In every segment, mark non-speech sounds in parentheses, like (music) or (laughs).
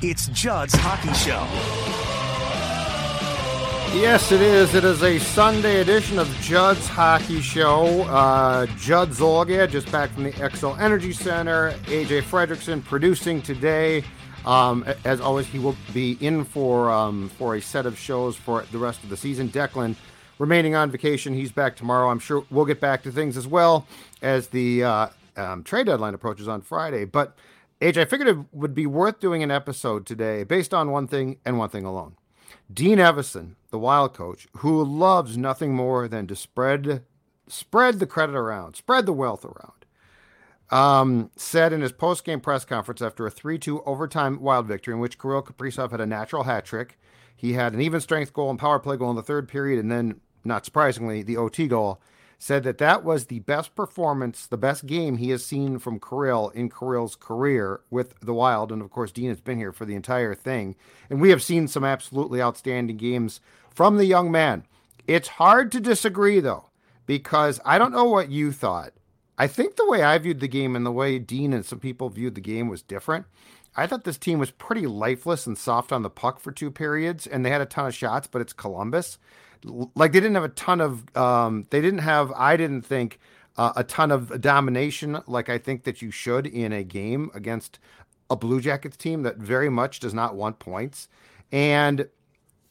It's Judd's Hockey Show. Yes, it is. It is a Sunday edition of Judd's Hockey Show. Uh, Judd Zulgad, just back from the Xcel Energy Center. AJ Fredrickson producing today. Um, as always, he will be in for um, for a set of shows for the rest of the season. Declan remaining on vacation. He's back tomorrow. I'm sure we'll get back to things as well as the uh, um, trade deadline approaches on Friday. But AJ, I figured it would be worth doing an episode today based on one thing and one thing alone. Dean Evason, the Wild coach, who loves nothing more than to spread spread the credit around, spread the wealth around, um, said in his post-game press conference after a 3-2 overtime Wild victory in which Kirill Kaprizov had a natural hat trick. He had an even strength goal and power play goal in the third period, and then, not surprisingly, the OT goal. Said that that was the best performance, the best game he has seen from Kirill in Kirill's career with the Wild. And of course, Dean has been here for the entire thing. And we have seen some absolutely outstanding games from the young man. It's hard to disagree, though, because I don't know what you thought. I think the way I viewed the game and the way Dean and some people viewed the game was different. I thought this team was pretty lifeless and soft on the puck for two periods, and they had a ton of shots, but it's Columbus. Like they didn't have a ton of, um, they didn't have, I didn't think, uh, a ton of domination like I think that you should in a game against a Blue Jackets team that very much does not want points. And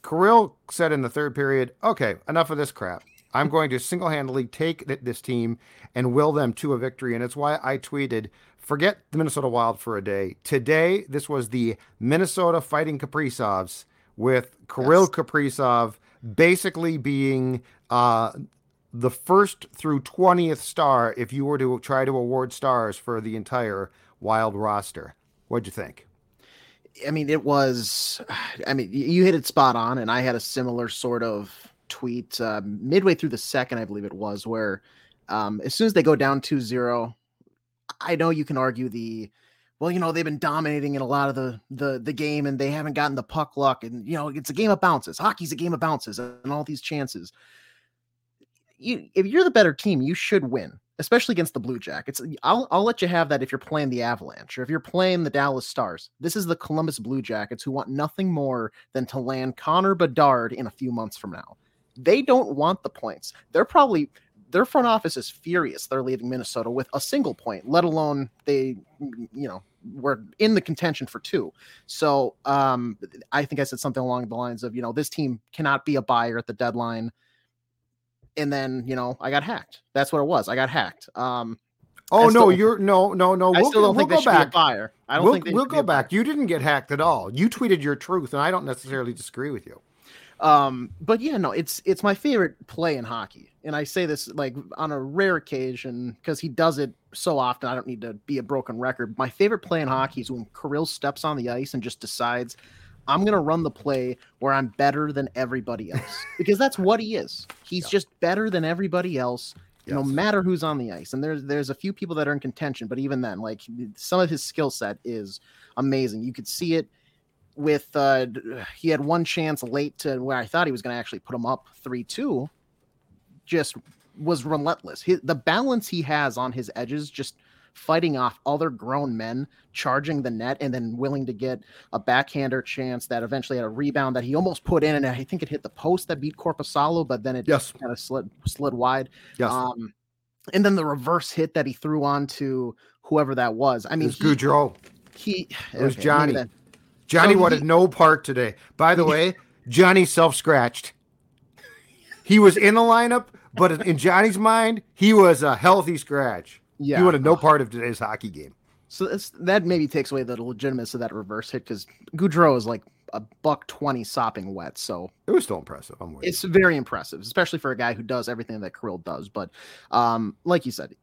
Kirill said in the third period, okay, enough of this crap. I'm going to single handedly take this team and will them to a victory. And it's why I tweeted, forget the Minnesota Wild for a day. Today, this was the Minnesota Fighting Kaprizovs with Kirill yes. Kaprizov basically being uh, the first through 20th star if you were to try to award stars for the entire Wild roster. What'd you think? I mean, it was, I mean, you hit it spot on, and I had a similar sort of tweet uh, midway through the second, I believe it was, where um, as soon as they go down 2 0, I know you can argue the, well, you know, they've been dominating in a lot of the the the game and they haven't gotten the puck luck. And you know, it's a game of bounces. Hockey's a game of bounces and all these chances. You if you're the better team, you should win, especially against the Blue Jackets. I'll I'll let you have that if you're playing the Avalanche or if you're playing the Dallas Stars. This is the Columbus Blue Jackets who want nothing more than to land Connor Bedard in a few months from now. They don't want the points. They're probably their front office is furious they're leaving Minnesota with a single point, let alone they, you know, were in the contention for two. So um, I think I said something along the lines of, you know, this team cannot be a buyer at the deadline. And then, you know, I got hacked. That's what it was. I got hacked. Um, Oh still no, you're no, no, no. I We'll, still don't we'll think go a back. buyer. I don't we'll think we'll go back. You didn't get hacked at all. You tweeted your truth, and I don't necessarily disagree with you. Um, but yeah, no, it's it's my favorite play in hockey, and I say this like on a rare occasion because he does it so often. I don't need to be a broken record. My favorite play in hockey is when Kirill steps on the ice and just decides, "I'm gonna run the play where I'm better than everybody else," (laughs) because that's what he is. He's just better than everybody else. No matter who's on the ice, and there's there's a few people that are in contention, but even then, like some of his skill set is amazing. You could see it with uh he had one chance late to where I thought he was going to actually put him up 3-2 just was relentless. His, the balance he has on his edges just fighting off other grown men charging the net and then willing to get a backhander chance that eventually had a rebound that he almost put in and I think it hit the post that beat Korpisalo but then it Yes. kind of slid slid wide. Yes, Um and then the reverse hit that he threw on to whoever that was. I it mean, was he, Gaudreau. he It was okay, Johnny. that- Johnny So wanted he- no part today. By the (laughs) way, Johnny self scratched. He was in the lineup, but in Johnny's mind, he was a healthy scratch. Yeah. He wanted no part of today's hockey game. So that's, that maybe takes away the legitimacy of that reverse hit because Gaudreau is like a buck twenty sopping wet. So It was still impressive. I'm it's very impressive, especially for a guy who does everything that Kirill does. But um, like you said,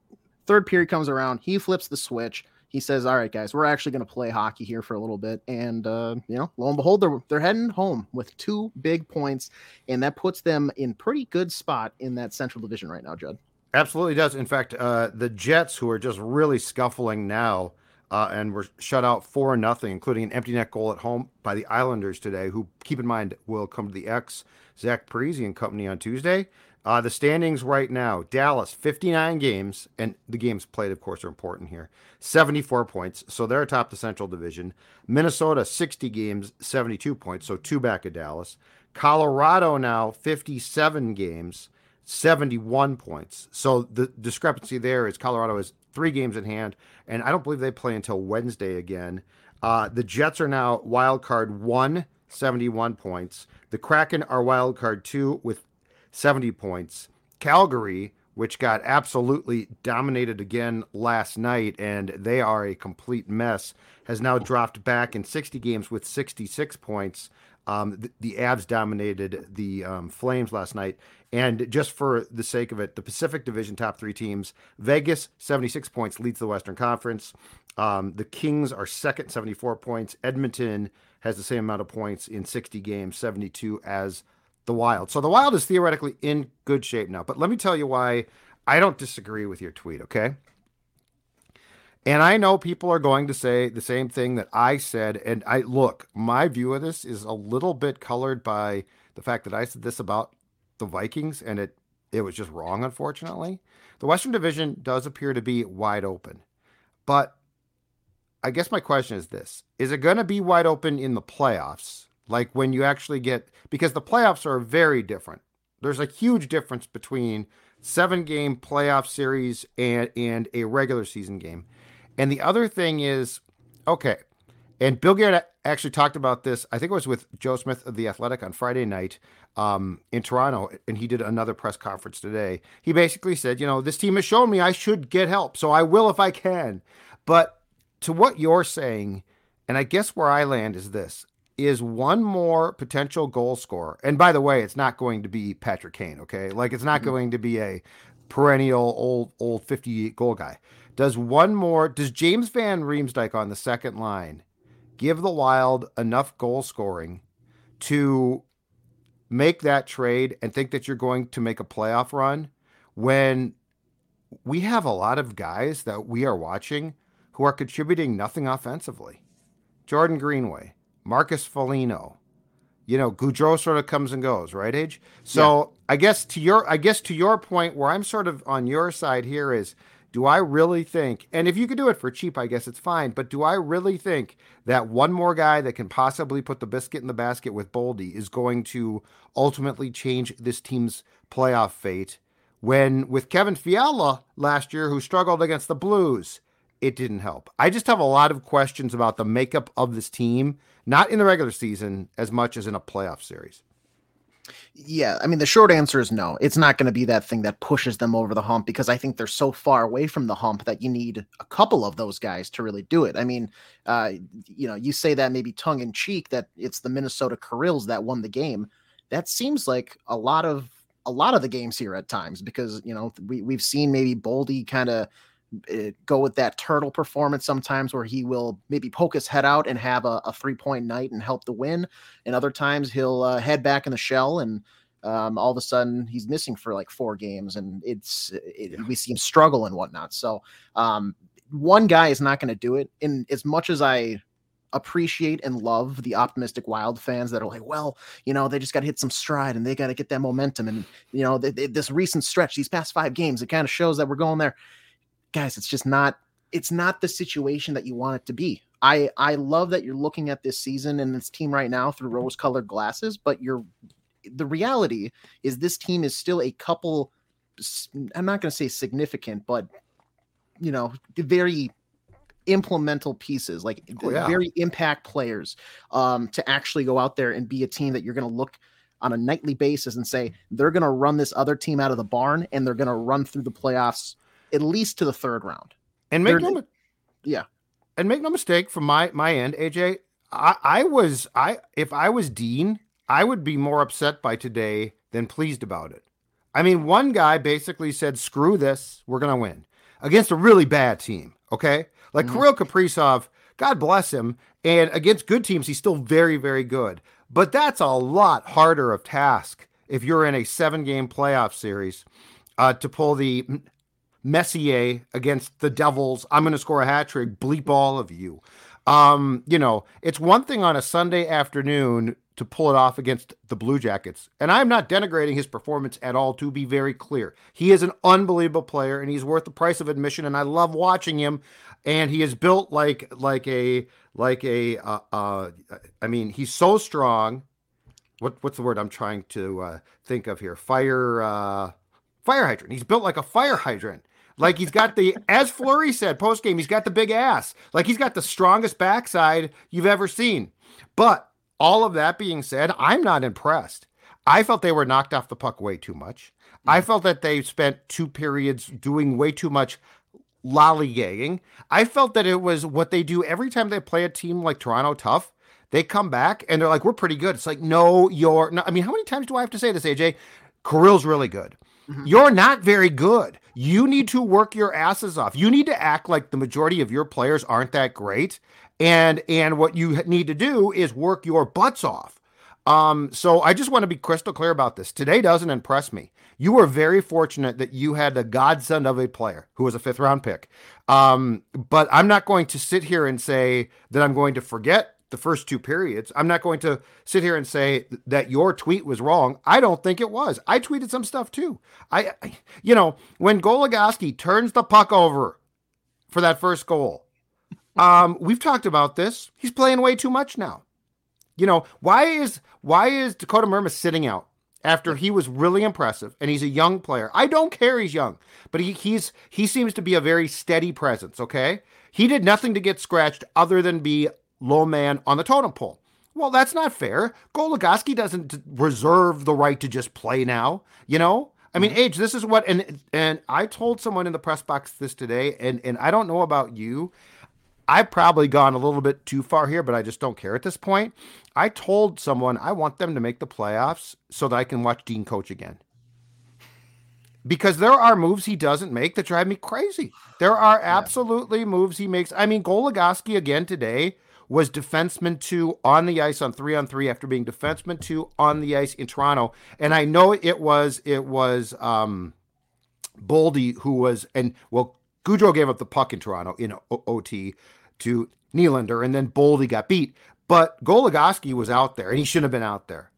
third period comes around, he flips the switch. He says, "All right, guys, we're actually going to play hockey here for a little bit." And uh, you know, lo and behold, they're they're heading home with two big points, and that puts them in pretty good spot in that Central Division right now, Judd. Absolutely does. In fact, uh, the Jets, who are just really scuffling now, uh, and were shut out four nothing, including an empty net goal at home by the Islanders today. Who, keep in mind, will come to the X. Zach Parise and company on Tuesday. Uh, the standings right now: Dallas, fifty-nine games, and the games played, of course, are important here. Seventy-four points, so they're atop the Central Division. Minnesota, sixty games, seventy-two points, so two back of Dallas. Colorado now, fifty-seven games. 71 points. So the discrepancy there is Colorado has three games in hand, and I don't believe they play until Wednesday again. Uh, the Jets are now wild card one, 71 points. The Kraken are wild card two with 70 points. Calgary, which got absolutely dominated again last night, and they are a complete mess, has now dropped back in 60 games with 66 points. Um, the, the Avs dominated the um, Flames last night. And just for the sake of it, the Pacific Division top three teams Vegas, 76 points, leads the Western Conference. Um, the Kings are second, 74 points. Edmonton has the same amount of points in 60 games, 72 as the Wild. So the Wild is theoretically in good shape now. But let me tell you why I don't disagree with your tweet, okay? And I know people are going to say the same thing that I said. And I look, my view of this is a little bit colored by the fact that I said this about the Vikings and it it was just wrong, unfortunately. The Western Division does appear to be wide open. But I guess my question is this Is it going to be wide open in the playoffs? Like when you actually get, because the playoffs are very different. There's a huge difference between seven game playoff series and, and a regular season game. And the other thing is, okay, and Bill Guerin actually talked about this. I think it was with Joe Smith of the Athletic on Friday night um, in Toronto, and he did another press conference today. He basically said, you know, this team has shown me I should get help, so I will if I can. But to what you're saying, and I guess where I land is this is one more potential goal scorer. And by the way, it's not going to be Patrick Kane, okay? Like it's not mm-hmm. going to be a perennial old old 50 goal guy. Does one more does James Van Riemsdyk on the second line give the Wild enough goal scoring to make that trade and think that you're going to make a playoff run when we have a lot of guys that we are watching who are contributing nothing offensively. Jordan Greenway, Marcus Foligno, you know, Gaudreau sort of comes and goes, right, Age? So I guess to your I guess to your point where I'm sort of on your side here is do I really think, and if you could do it for cheap, I guess it's fine, but do I really think that one more guy that can possibly put the biscuit in the basket with Boldy is going to ultimately change this team's playoff fate? When with Kevin Fiala last year, who struggled against the Blues, it didn't help. I just have a lot of questions about the makeup of this team, not in the regular season as much as in a playoff series. Yeah, I mean the short answer is no. It's not going to be that thing that pushes them over the hump because I think they're so far away from the hump that you need a couple of those guys to really do it. I mean, uh, you know, you say that maybe tongue in cheek that it's the Minnesota Kirills that won the game. That seems like a lot of a lot of the games here at times because you know we we've seen maybe Boldy kind of go with that turtle performance sometimes where he will maybe poke his head out and have a, a three point night and help the win. And other times he'll uh, head back in the shell and um, all of a sudden he's missing for like four games and it's it, yeah. we see him struggle and whatnot. So um, one guy is not going to do it. And as much as I appreciate and love the optimistic wild fans that are like, well, you know, they just got to hit some stride and they got to get that momentum. And, you know, they, they, this recent stretch, these past five games, it kind of shows that we're going there guys, it's just not it's not the situation that you want it to be. I I love that you're looking at this season and this team right now through rose-colored glasses, but you're the reality is this team is still a couple I'm not going to say significant, but you know, very implemental pieces, like oh, yeah. very impact players, um, to actually go out there and be a team that you're going to look on a nightly basis and say they're going to run this other team out of the barn and they're going to run through the playoffs at least to the third round. And make no, yeah, and make no mistake from my my end, AJ. I, I was I if I was Dean, I would be more upset by today than pleased about it. I mean, one guy basically said, "Screw this, we're gonna win against a really bad team." Okay, like mm-hmm. Kirill Kaprizov, God bless him, and against good teams, he's still very very good. But that's a lot harder of task if you're in a seven game playoff series uh, to pull the Messier against the Devils. I'm going to score a hat trick. Bleep all of you. Um, you know, it's one thing on a Sunday afternoon to pull it off against the Blue Jackets. And I'm not denigrating his performance at all, to be very clear. He is an unbelievable player and he's worth the price of admission. And I love watching him. And he is built like like a like a uh, uh I mean, he's so strong. What what's the word I'm trying to uh, think of here? Fire uh fire hydrant. He's built like a fire hydrant. Like he's got the, as Fleury said post game, he's got the big ass. Like he's got the strongest backside you've ever seen. But all of that being said, I'm not impressed. I felt they were knocked off the puck way too much. I felt that they spent two periods doing way too much lollygagging. I felt that it was what they do every time they play a team like Toronto tough. They come back and they're like, we're pretty good. It's like, no, you're not. I mean, how many times do I have to say this, AJ? Kirill's really good. Mm-hmm. You're not very good. You need to work your asses off. You need to act like the majority of your players aren't that great. And and what you need to do is work your butts off. Um, so I just want to be crystal clear about this. Today doesn't impress me. You were very fortunate that you had the godsend of a player who was a fifth round pick. Um, but I'm not going to sit here and say that I'm going to forget the first two periods. I'm not going to sit here and say that your tweet was wrong. I don't think it was. I tweeted some stuff too. I, you know, when Goligoski turns the puck over for that first goal, um, we've talked about this. He's playing way too much now. You know, why is why is Dakota Mermis sitting out after he was really impressive and he's a young player? I don't care he's young, but he he's he seems to be a very steady presence, okay? He did nothing to get scratched other than be low man on the totem pole. Well, that's not fair. Goligoski doesn't reserve the right to just play now. You know, I mean, mm-hmm. age. This is what, and and I told someone in the press box this today, and and I don't know about you. I've probably gone a little bit too far here, but I just don't care at this point. I told someone I want them to make the playoffs so that I can watch Dean coach again. Because there are moves he doesn't make that drive me crazy. There are absolutely yeah. moves he makes. I mean, Goligoski again today was defenseman two on the ice on three on three after being defenseman two on the ice in Toronto. And I know it was it was um Boldy who was and well Gaudreau gave up the puck in Toronto in o- OT to Nylander, and then Boldy got beat. But Goligoski was out there, and he shouldn't have been out there.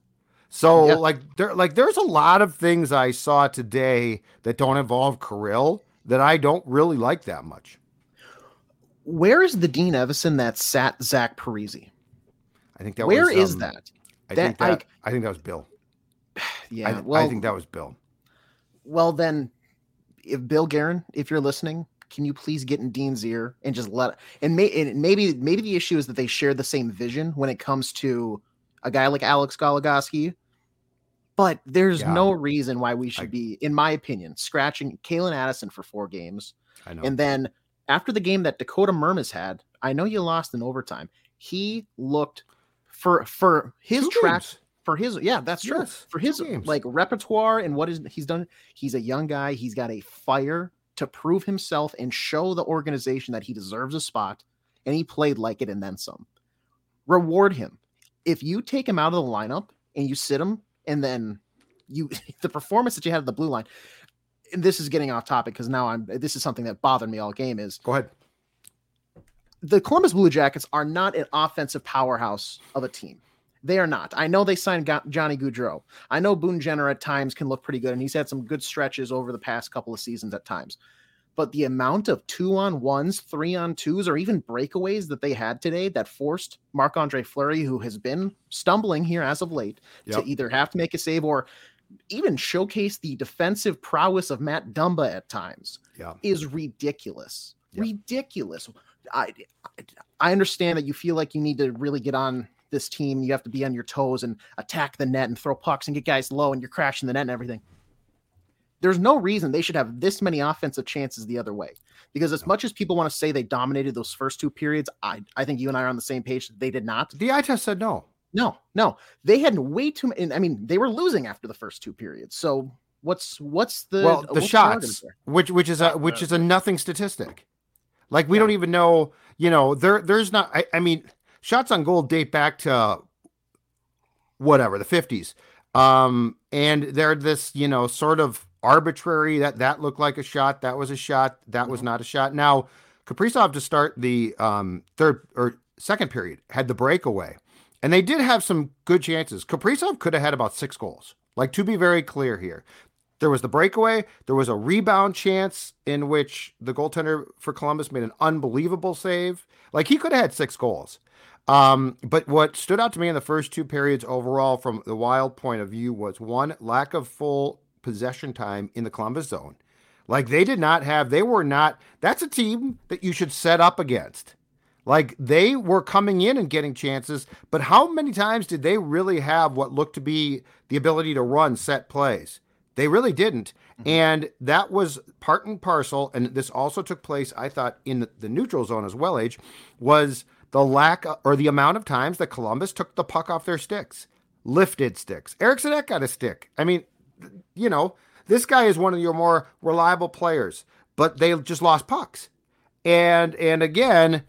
So yeah. like there like there's a lot of things I saw today that don't involve Kirill that I don't really like that much where is the Dean Evason that sat Zach Parise? I think that Where was, is um, that? I that, think that I, I, think that was Bill. (sighs) Yeah, I, well, I think that was Bill. Well, then, if Bill Guerin, if you're listening, can you please get in Dean's ear and just let and, may, and maybe maybe the issue is that they share the same vision when it comes to a guy like Alex Goligoski. But there's Yeah. no reason why we should I- be, in my opinion, scratching Calen Addison for four games. I know. And then after the game that Dakota Mermis had, I know you lost in overtime. He looked for for his Two track games. for his yeah, that's true. Yes, for his like repertoire and what is he's done. He's a young guy. He's got a fire to prove himself and show the organization that he deserves a spot. And he played like it and then some. Reward him. If you take him out of the lineup and you sit him, and then you (laughs) the performance that you had at the blue line. And this is getting off topic because now I'm this is something that bothered me all game is Go ahead. the Columbus Blue Jackets are not an offensive powerhouse of a team. They are not. I know they signed Johnny Gaudreau. I know Boone Jenner at times can look pretty good, and he's had some good stretches over the past couple of seasons at times. But the amount of two on ones, three on twos, or even breakaways that they had today that forced Marc Andre Fleury, who has been stumbling here as of late, Yep. to either have to make a save or even showcase the defensive prowess of Matt Dumba at times Yeah. is ridiculous. Yep. Ridiculous. I I understand that you feel like you need to really get on this team. You have to be on your toes and attack the net and throw pucks and get guys low and you're crashing the net and everything. There's no reason they should have this many offensive chances the other way. Because as much as people want to say they dominated those first two periods, I I think you and I are on the same page. They did not. The eye test said no. No, no, they had way too many. I mean, they were losing after the first two periods. So what's what's the well, the shots, which which is a which is a nothing statistic. Like we don't even know, you know, there there's not. I, I mean, shots on goal date back to whatever the fifties, um, and they're this, you know, sort of arbitrary. That that looked like a shot. That was a shot. That was not a shot. Now, Kaprizov to start the um, third or second period had the breakaway, and they did have some good chances. Kaprizov could have had about six goals. Like to be very clear here, there was the breakaway. There was a rebound chance in which the goaltender for Columbus made an unbelievable save. Like he could have had six goals. Um, but what stood out to me in the first two periods overall, from the Wild point of view, was one lack of full possession time in the Columbus zone. Like they did not have, they were not. That's a team that you should set up against. Like they were coming in and getting chances, but how many times did they really have what looked to be the ability to run set plays? They really didn't. Mm-hmm. And that was part and parcel. And this also took place, I thought, in the, neutral zone as well, Age, was the lack or the amount of times that Columbus took the puck off their sticks, lifted sticks. Eric Sadek got a stick. I mean, you know, this guy is one of your more reliable players, but they just lost pucks. And and again,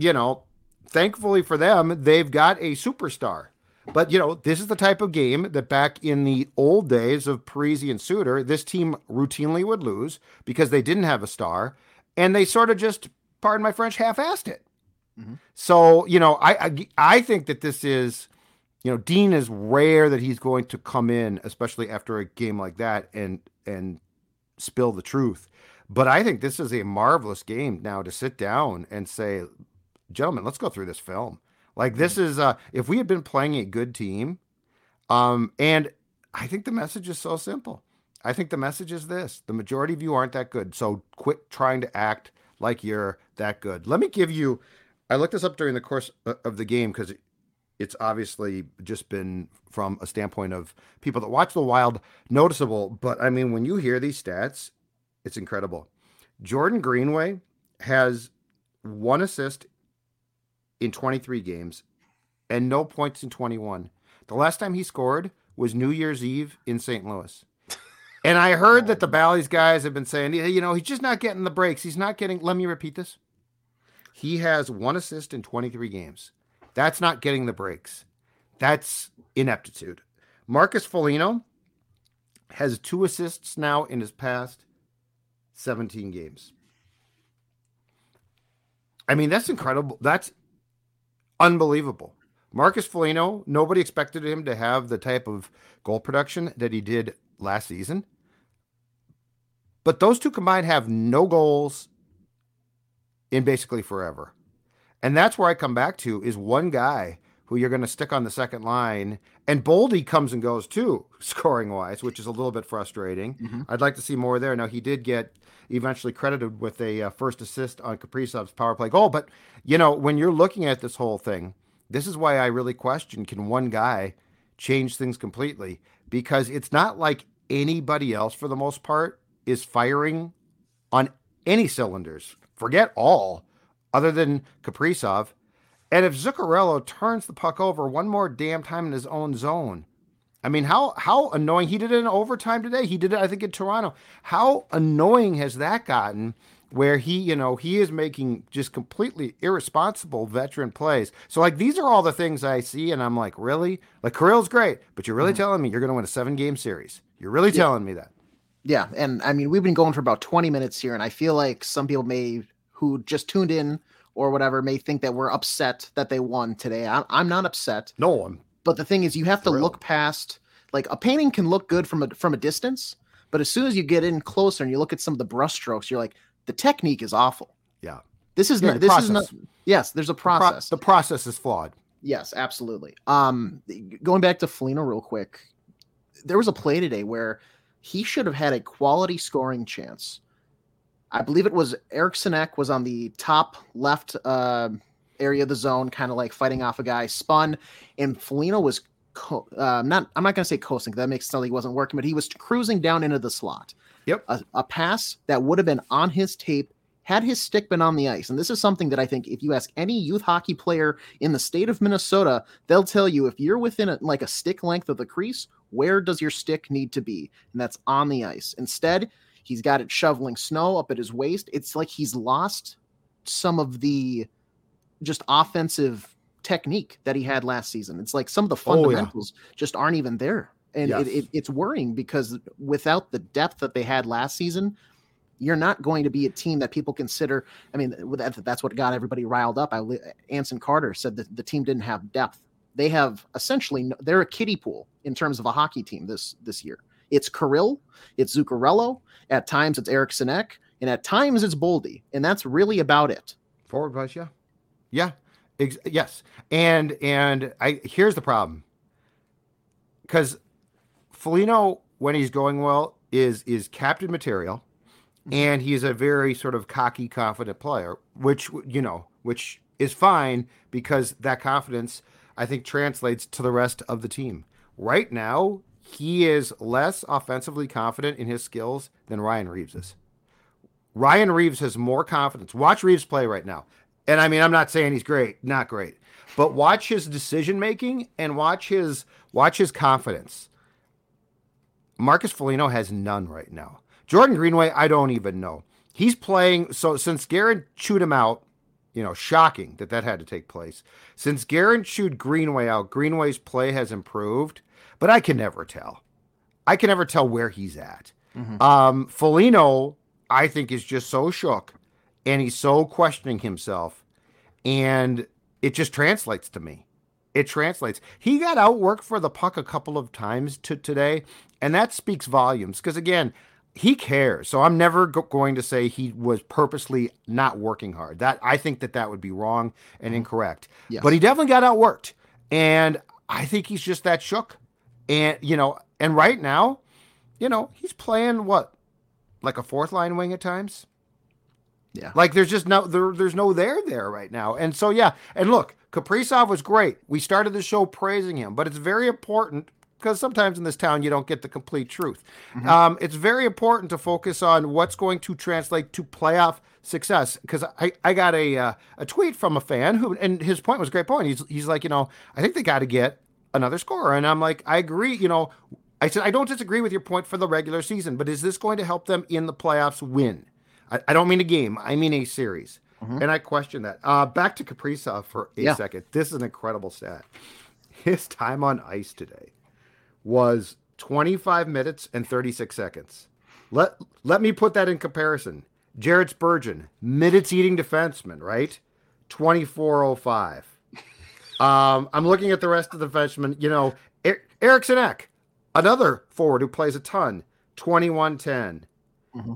you know, thankfully for them, they've got a superstar. But you know, this is the type of game that back in the old days of Parise and Suter, this team routinely would lose because they didn't have a star, and they sort of just, pardon my French, half-assed it. Mm-hmm. So you know, I, I I think that this is, you know, Dean is rare that he's going to come in, especially after a game like that, and and spill the truth. But I think this is a marvelous game now to sit down and say, gentlemen, let's go through this film. Like this is uh if we had been playing a good team, um, and I think the message is so simple. I think the message is this: the majority of you aren't that good, so quit trying to act like you're that good. Let me give you. I looked this up during the course of the game because it's obviously just been from a standpoint of people that watch the Wild noticeable. But I mean, when you hear these stats, it's incredible. Jordan Greenway has one assist in 23 games and no points in 21. The last time he scored was New Year's Eve in St. Louis. (laughs) And I heard that oh. the Bally's guys have been saying, you know, he's just not getting the breaks. He's not getting, let me repeat this. He has one assist in 23 games. That's not getting the breaks. That's ineptitude. Marcus Foligno has two assists now in his past 17 games. I mean, that's incredible. That's unbelievable. Marcus Foligno, nobody expected him to have the type of goal production that he did last season. But those two combined have no goals in basically forever. And that's where I come back to is one guy who you're going to stick on the second line. And Boldy comes and goes too, (laughs) scoring wise, which is a little bit frustrating. I'd like to see more there. Now, he did get eventually credited with a uh, first assist on Kaprizov's power play goal. But, you know, when you're looking at this whole thing, this is why I really question can one guy change things completely? because it's not like anybody else, for the most part, is firing on any cylinders. Forget all, other than Kaprizov. And if Zuccarello turns the puck over one more damn time in his own zone, I mean, how how annoying he did it in overtime today. He did it, I think, in Toronto. How annoying has that gotten? Where he, you know, he is making just completely irresponsible veteran plays. So, like, these are all the things I see, and I'm like, really? Like, Kirill's great, but you're really mm-hmm. telling me you're going to win a seven game series? You're really yeah. telling me that? Yeah, and I mean, we've been going for about 20 minutes here, and I feel like some people may who just tuned in or whatever may think that we're upset that they won today. I, am not upset. No, I'm but the thing is, you have to look past. Like a painting can look good from a from a distance, but as soon as you get in closer and you look at some of the brushstrokes, you're like, the technique is awful. Yeah. This is yeah, not. This process. is not. Yes, there's a process. The, pro- the, process is flawed. Yes, absolutely. Um, going back to Foligno real quick, there was a play today where he should have had a quality scoring chance. I believe it was Eriksson Ek was on the top left uh, area of the zone, kind of like fighting off a guy, spun, and Foligno was co- uh, not. I'm not going to say coasting. That makes sense. He wasn't working, but he was cruising down into the slot. Yep, a, a pass that would have been on his tape had his stick been on the ice. And this is something that I think if you ask any youth hockey player in the state of Minnesota, they'll tell you if you're within a, like a stick length of the crease, where does your stick need to be? And that's on the ice. Instead, he's got it shoveling snow up at his waist. It's like he's lost some of the just offensive technique that he had last season. It's like some of the fundamentals oh, yeah. just aren't even there. And yes. it, it, it's worrying because without the depth that they had last season, you're not going to be a team that people consider. I mean, that's what got everybody riled up. I, Anson Carter said that the team didn't have depth. They have essentially they're a kiddie pool in terms of a hockey team this this year. It's Kirill, it's Zuccarello. At times it's Eric Ek, and at times it's Boldy, and that's really about it. Forward buzz, yeah. Yeah. Ex- yes. And and I here's the problem. Cuz Foligno when he's going well is is captain material mm-hmm. and he's a very sort of cocky confident player which you know which is fine because that confidence I think translates to the rest of the team. Right now, he is less offensively confident in his skills than Ryan Reaves is. Ryan Reaves has more confidence. Watch Reaves play right now. And I mean, I'm not saying he's great, not great, but watch his decision making and watch his watch his confidence. Marcus Foligno has none right now. Jordan Greenway, I don't even know. He's playing so since Guerin chewed him out, you know, shocking that that had to take place. Since Guerin chewed Greenway out, Greenway's play has improved, but I can never tell. I can never tell where he's at. Mm-hmm. Um, Foligno, I think, is just so shook and he's so questioning himself and it just translates to me it translates he got outworked for the puck a couple of times to today and that speaks volumes because again he cares so i'm never go- going to say he was purposely not working hard that i think that that would be wrong and mm-hmm. incorrect yes. but he definitely got outworked and i think he's just that shook and you know and right now you know he's playing what like a fourth line wing at times yeah. Like there's just no there, there's no there there right now. And so yeah, and look, Kaprizov was great. We started the show praising him, but it's very important because sometimes in this town you don't get the complete truth. Mm-hmm. Um, it's very important to focus on what's going to translate to playoff success. Because I, I got a uh, a tweet from a fan who, and his point was a great point. He's he's like, you know, I think they got to get another scorer, and I'm like, I agree. You know, I said I don't disagree with your point for the regular season, but is this going to help them in the playoffs win? I, I don't mean a game. I mean a series. Mm-hmm. And I question that. Uh, back to Kaprizov for a yeah. second. This is an incredible stat. His time on ice today was 25 minutes and 36 seconds. Let let me put that in comparison. Jared Spurgeon, minutes eating defenseman, right? 2405. Um, I'm looking at the rest of the defensemen. You know, er- Eriksson Ek, another forward who plays a ton, 2110. Mm-hmm.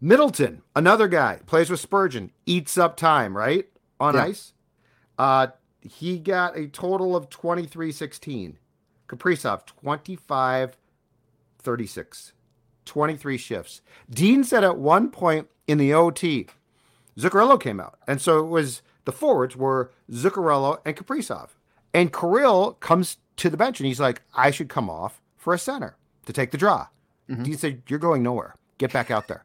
Middleton, another guy, plays with Spurgeon, eats up time, right? On yeah. ice. Uh, he got a total of 23 16. Kaprizov, 25 36. 23 shifts. Dean said at one point in the OT, Zuccarello came out. And so it was the forwards were Zuccarello and Kaprizov. And Kirill comes to the bench and he's like, I should come off for a center to take the draw. Mm-hmm. Dean said, You're going nowhere. Get back out there.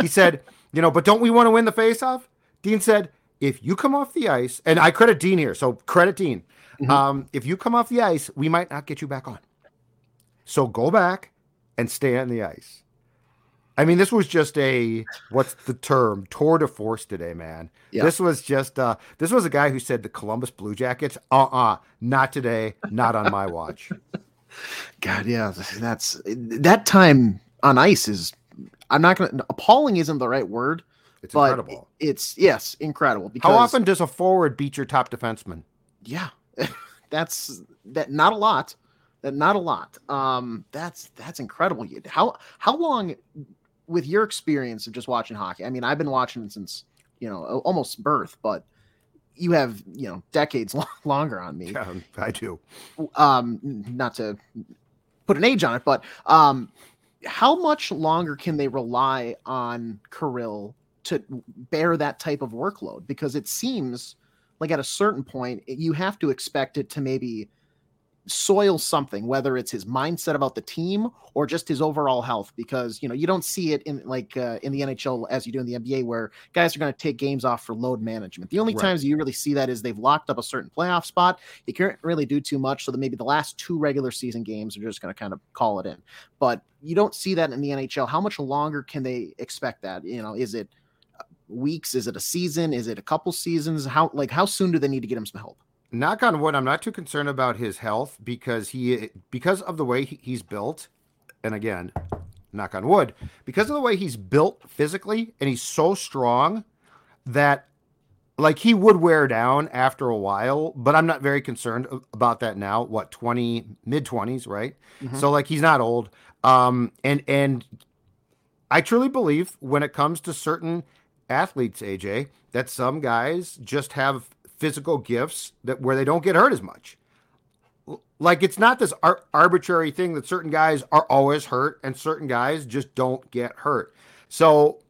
He said, (laughs) You know, but don't we want to win the faceoff? Dean said, If you come off the ice, and I credit Dean here, so credit Dean. Mm-hmm. Um, if you come off the ice, we might not get you back on. So go back and stay on the ice. I mean, this was just a what's the term tour de force today, man. Yeah. This was just uh this was a guy who said the Columbus Blue Jackets, uh uh not today, not on my watch. (laughs) God, yeah, that's that time on ice is I'm not gonna appalling isn't the right word. It's incredible. It's yes, incredible. Because, How often does a forward beat your top defenseman? Yeah, (laughs) that's that. Not a lot. That not a lot. Um, that's that's incredible. How how long with your experience of just watching hockey, I mean, I've been watching since you know almost birth, but you have you know decades (laughs) longer on me. Yeah, I do. Um, not to put an age on it, but um, how much longer can they rely on Kirill to bear that type of workload? Because it seems like at a certain point you have to expect it to maybe soil something, whether it's his mindset about the team or just his overall health. Because you know you don't see it in like uh, in the NHL as you do in the NBA, where guys are going to take games off for load management. The only right. times you really see that is they've locked up a certain playoff spot. They can't really do too much, so that maybe the last two regular season games are just going to kind of call it in. But you don't see that in the NHL. How much longer can they expect that? You know, is it uh, weeks? Is it a season? Is it a couple seasons? How like how soon do they need to get him some help? Knock on wood, I'm not too concerned about his health because he because of the way he's built, and again, knock on wood, because of the way he's built physically, and he's so strong that like he would wear down after a while, but I'm not very concerned about that now. What 20 mid 20s, right? Mm-hmm. So like he's not old. Um and and I truly believe when it comes to certain athletes, AJ, that some guys just have physical gifts that where they don't get hurt as much. Like it's not this ar- arbitrary thing that certain guys are always hurt and certain guys just don't get hurt. So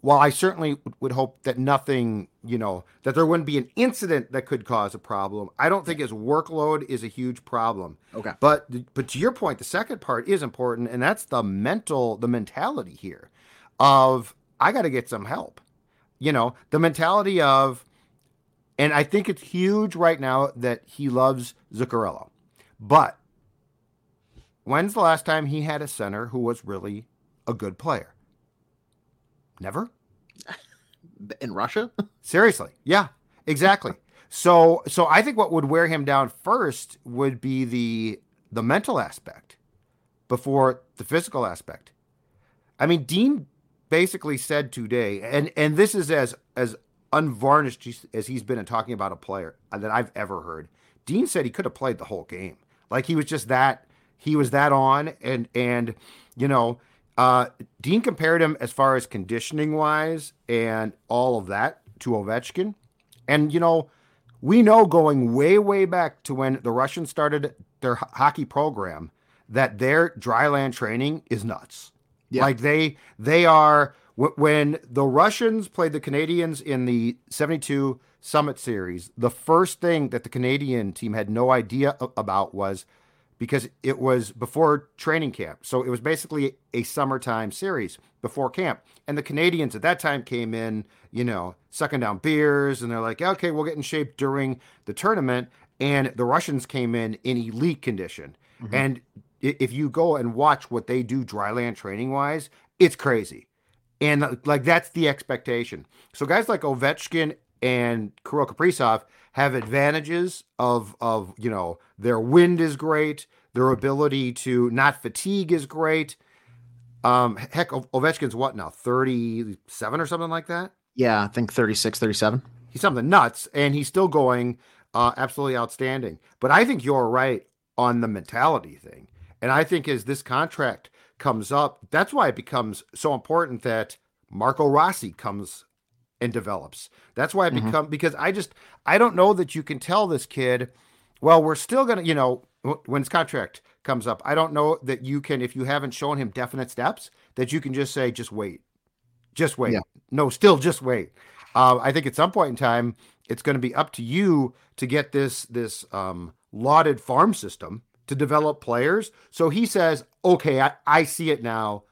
while I certainly would hope that nothing, you know, that there wouldn't be an incident that could cause a problem, I don't think his workload is a huge problem. Okay. But but to your point, the second part is important, and that's the mental, the mentality here of I got to get some help. You know, the mentality of and I think it's huge right now that he loves Zuccarello. But when's the last time he had a center who was really a good player? Never? (laughs) In Russia? Seriously. Yeah, exactly. (laughs) so so I think what would wear him down first would be the the mental aspect before the physical aspect. I mean, Dean basically said today, and and this is as as unvarnished as he's been in talking about a player that I've ever heard. Dean said he could have played the whole game. Like he was just that he was that on and and you know uh, Dean compared him as far as conditioning wise and all of that to Ovechkin. And you know, we know going way way back to when the Russians started their hockey program that their dryland training is nuts. Yeah. Like they they are when the Russians played the Canadians in the 72 Summit Series, the first thing that the Canadian team had no idea about was because it was before training camp. So it was basically a summertime series before camp. And the Canadians at that time came in, you know, sucking down beers and they're like, okay, we'll get in shape during the tournament. And the Russians came in in elite condition. Mm-hmm. And if you go and watch what they do dryland training wise, it's crazy. And like that's the expectation. So guys like Ovechkin and Kirill Kaprizov have advantages of of you know their wind is great, their ability to not fatigue is great. Um, heck, Ovechkin's what now, 37 or something like that? Yeah, I think 36, 37. He's something nuts, and he's still going uh, absolutely outstanding. But I think you're right on the mentality thing. And I think as this contract comes up. That's why it becomes so important that Marco Rossi comes and develops. That's why it mm-hmm. become because I just I don't know that you can tell this kid, well, we're still gonna, you know, when his contract comes up, I don't know that you can, if you haven't shown him definite steps, that you can just say, just wait, just wait. Yeah. No, still just wait. Uh, I think at some point in time, it's going to be up to you to get this this um, lauded farm system to develop players. So he says, okay, I, I see it now.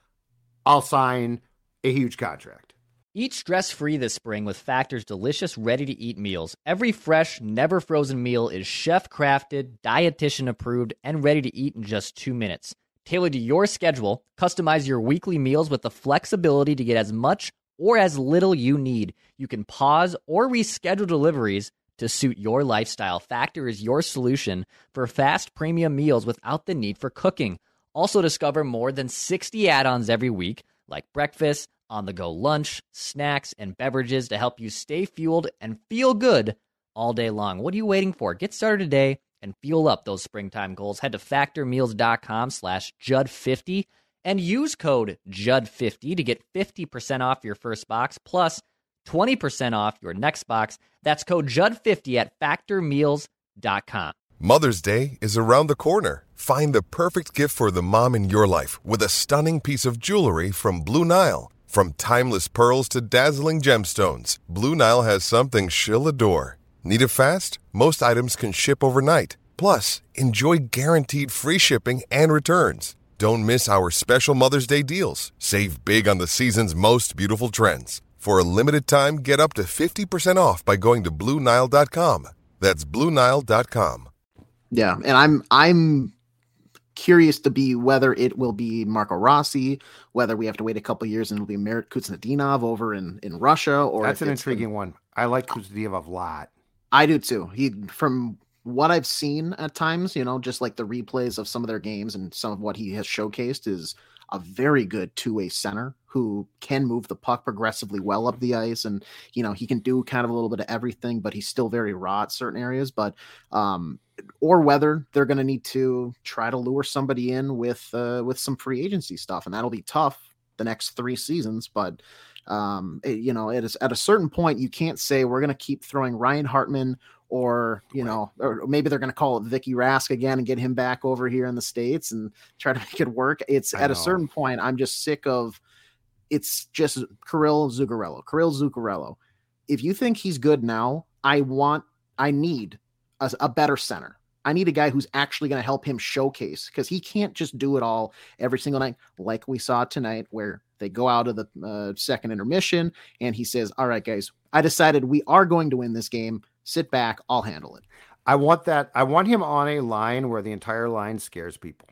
I'll sign a huge contract. Eat stress free this spring with Factor's delicious, ready to eat meals. Every fresh, never frozen meal is chef crafted, dietitian approved, and ready to eat in just two minutes. Tailored to your schedule, customize your weekly meals with the flexibility to get as much or as little you need. You can pause or reschedule deliveries to suit your lifestyle. Factor is your solution for fast premium meals without the need for cooking. Also, discover more than 60 add ons every week, like breakfast, on the go lunch, snacks, and beverages to help you stay fueled and feel good all day long. What are you waiting for? Get started today and fuel up those springtime goals. Head to factormeals.com slash Judd50 and use code JUD50 to get 50% off your first box plus 20% off your next box. That's code JUD50 at factormeals.com. Mother's Day is around the corner. Find the perfect gift for the mom in your life with a stunning piece of jewelry from Blue Nile. From timeless pearls to dazzling gemstones, Blue Nile has something she'll adore. Need it fast? Most items can ship overnight. Plus, enjoy guaranteed free shipping and returns. Don't miss our special Mother's Day deals. Save big on the season's most beautiful trends. For a limited time, get up to 50% off by going to BlueNile.com. That's BlueNile.com. Yeah, and I'm I'm curious to be whether it will be Marco Rossi, whether we have to wait a couple years and it'll be Marat Khusnutdinov over in in Russia, or that's an intriguing one. I like Khusnutdinov a lot. I do too. He from what I've seen at times, you know, just like the replays of some of their games and some of what he has showcased is a very good two-way center who can move the puck progressively well up the ice. And you know he can do kind of a little bit of everything but he's still very raw at certain areas. But um or whether they're going to need to try to lure somebody in with uh, with some free agency stuff, and that'll be tough the next three seasons. But um, it, you know, it is at a certain point you can't say we're going to keep throwing Ryan Hartman or you know, or maybe they're going to call it Victor Rask again and get him back over here in the states and try to (laughs) make it work. It's I at know. a certain point I'm just sick of. It's just Kirill Zuccarello. Kirill Zuccarello. If you think he's good now, I want, I need a, a better center. I need a guy who's actually going to help him showcase because he can't just do it all every single night, like we saw tonight, where they go out of the uh, second intermission and he says, All right, guys, I decided we are going to win this game. Sit back, I'll handle it. I want that. I want him on a line where the entire line scares people.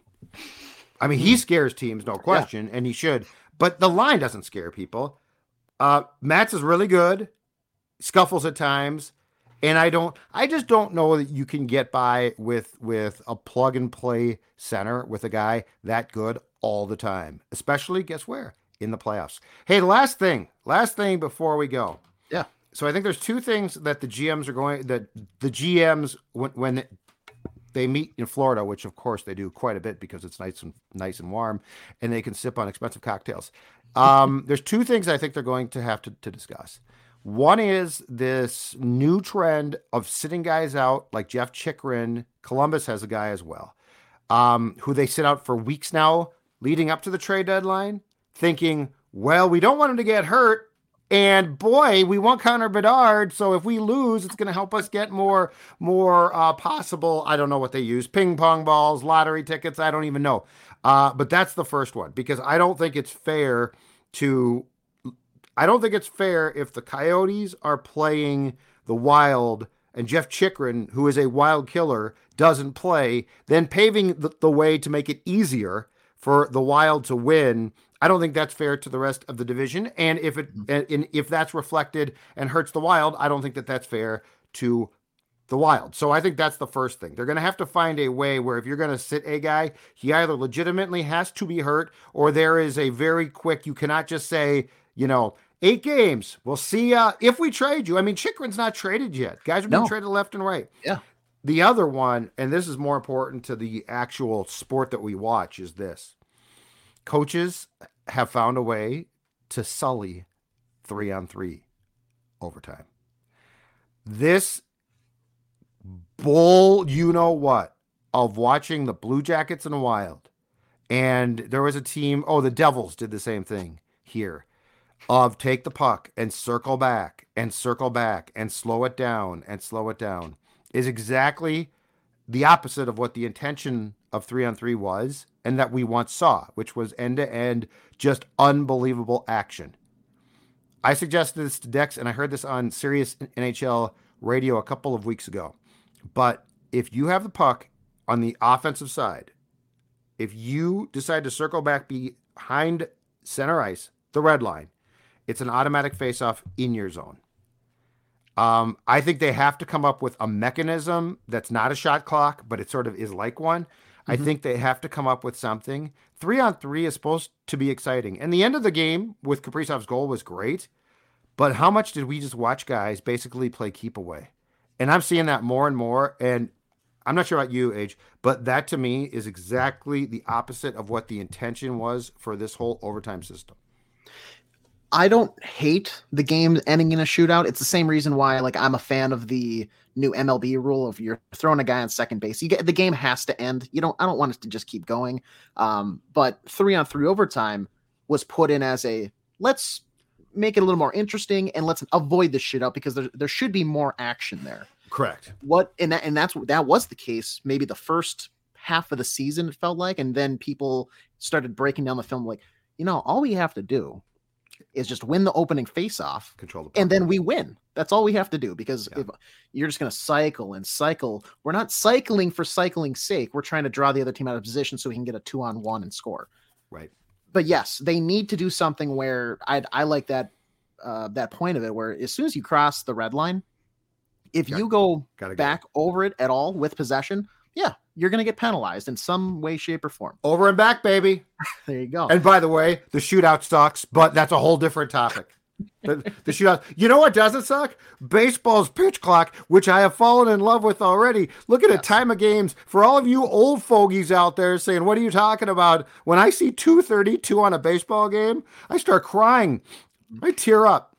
I mean, he hmm. scares teams, no question, yeah. and he should, but the line doesn't scare people. Uh, Mats is really good, scuffles at times and I don't I just don't know that you can get by with with a plug and play center with a guy that good all the time. Especially guess where? In the playoffs. Hey, last thing, last thing before we go. So I think there's two things that the GMs are going that the GMs when when they meet in Florida, which of course they do quite a bit because it's nice and nice and warm, and they can sip on expensive cocktails. Um, (laughs) there's two things I think they're going to have to, to discuss. One is this new trend of sitting guys out, like Jeff Chychrun. Columbus has a guy as well, um, who they sit out for weeks now, leading up to the trade deadline, thinking, well, we don't want him to get hurt. And boy, we want Connor Bedard. So if we lose, it's going to help us get more, more uh, possible. I don't know what they use ping pong balls, lottery tickets. I don't even know. Uh, but that's the first one because I don't think it's fair to I don't think it's fair if the Coyotes are playing the Wild and Jeff Chychrun, who is a wild killer, doesn't play, then paving the, the, way to make it easier for the Wild to win. I don't think that's fair to the rest of the division. And if it mm-hmm. and if that's reflected and hurts the Wild, I don't think that that's fair to the Wild. So I think that's the first thing. They're going to have to find a way where if you're going to sit a guy, he either legitimately has to be hurt or there is a very quick. You cannot just say, you know, Eight games. We'll see uh, if we trade you. I mean, Chychrun's not traded yet. Guys are being no. traded left and right. Yeah. The other one, and this is more important to the actual sport that we watch, is this. Coaches have found a way to sully three on three overtime. This bull, you know what, of watching the Blue Jackets and Wild. And there was a team, oh, the Devils did the same thing here of take the puck and circle back and circle back and slow it down and slow it down is exactly the opposite of what the intention of three on three was and that we once saw, which was end to end, just unbelievable action. I suggested this to Dex, and I heard this on Sirius NHL radio a couple of weeks ago. But if you have the puck on the offensive side, if you decide to circle back behind center ice, the red line, it's an automatic faceoff in your zone. Um, I think they have to come up with a mechanism that's not a shot clock, but it sort of is like one. Mm-hmm. I think they have to come up with something. Three on three is supposed to be exciting. And the end of the game with Kaprizov's goal was great. But how much did we just watch guys basically play keep away? And I'm seeing that more and more. And I'm not sure about you, Age, but that to me is exactly the opposite of what the intention was for this whole overtime system. I don't hate the game ending in a shootout. It's the same reason why, like, I'm a fan of the new MLB rule of you're throwing a guy on second base. You get the game has to end. You don't. I don't want it to just keep going. Um, but three on three overtime was put in as a let's make it a little more interesting and let's avoid the shootout because there there should be more action there. Correct. What and that and that's that was the case. Maybe the first half of the season it felt like, and then people started breaking down the film like, you know, all we have to do is just win the opening face off, control the and then we win. That's all we have to do because yeah. if you're just going to cycle and cycle, we're not cycling for cycling's sake. We're trying to draw the other team out of position so we can get a two on one and score. Right. But yes, they need to do something where I I like that uh, that point of it where as soon as you cross the red line, if got, you go back go. over it at all with possession, yeah, you're going to get penalized in some way, shape, or form. Over and back, baby. (laughs) there you go. And by the way, the shootout sucks, but that's a whole different topic. the, the shootout. You know what doesn't suck? Baseball's pitch clock, which I have fallen in love with already. Look at yes. the time of games. For all of you old fogies out there saying, What are you talking about? When I see 232 on a baseball game, I start crying. I tear up.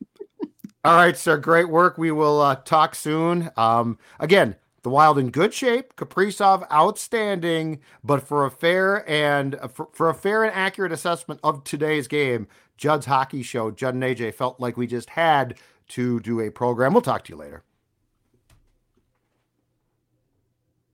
all right, sir. Great work. We will uh, talk soon. Um, again, the Wild in good shape, Kaprizov outstanding, but for a fair and uh, for, for, a fair and accurate assessment of today's game, Judd's hockey show, Judd and AJ felt like we just had to do a program. We'll talk to you later.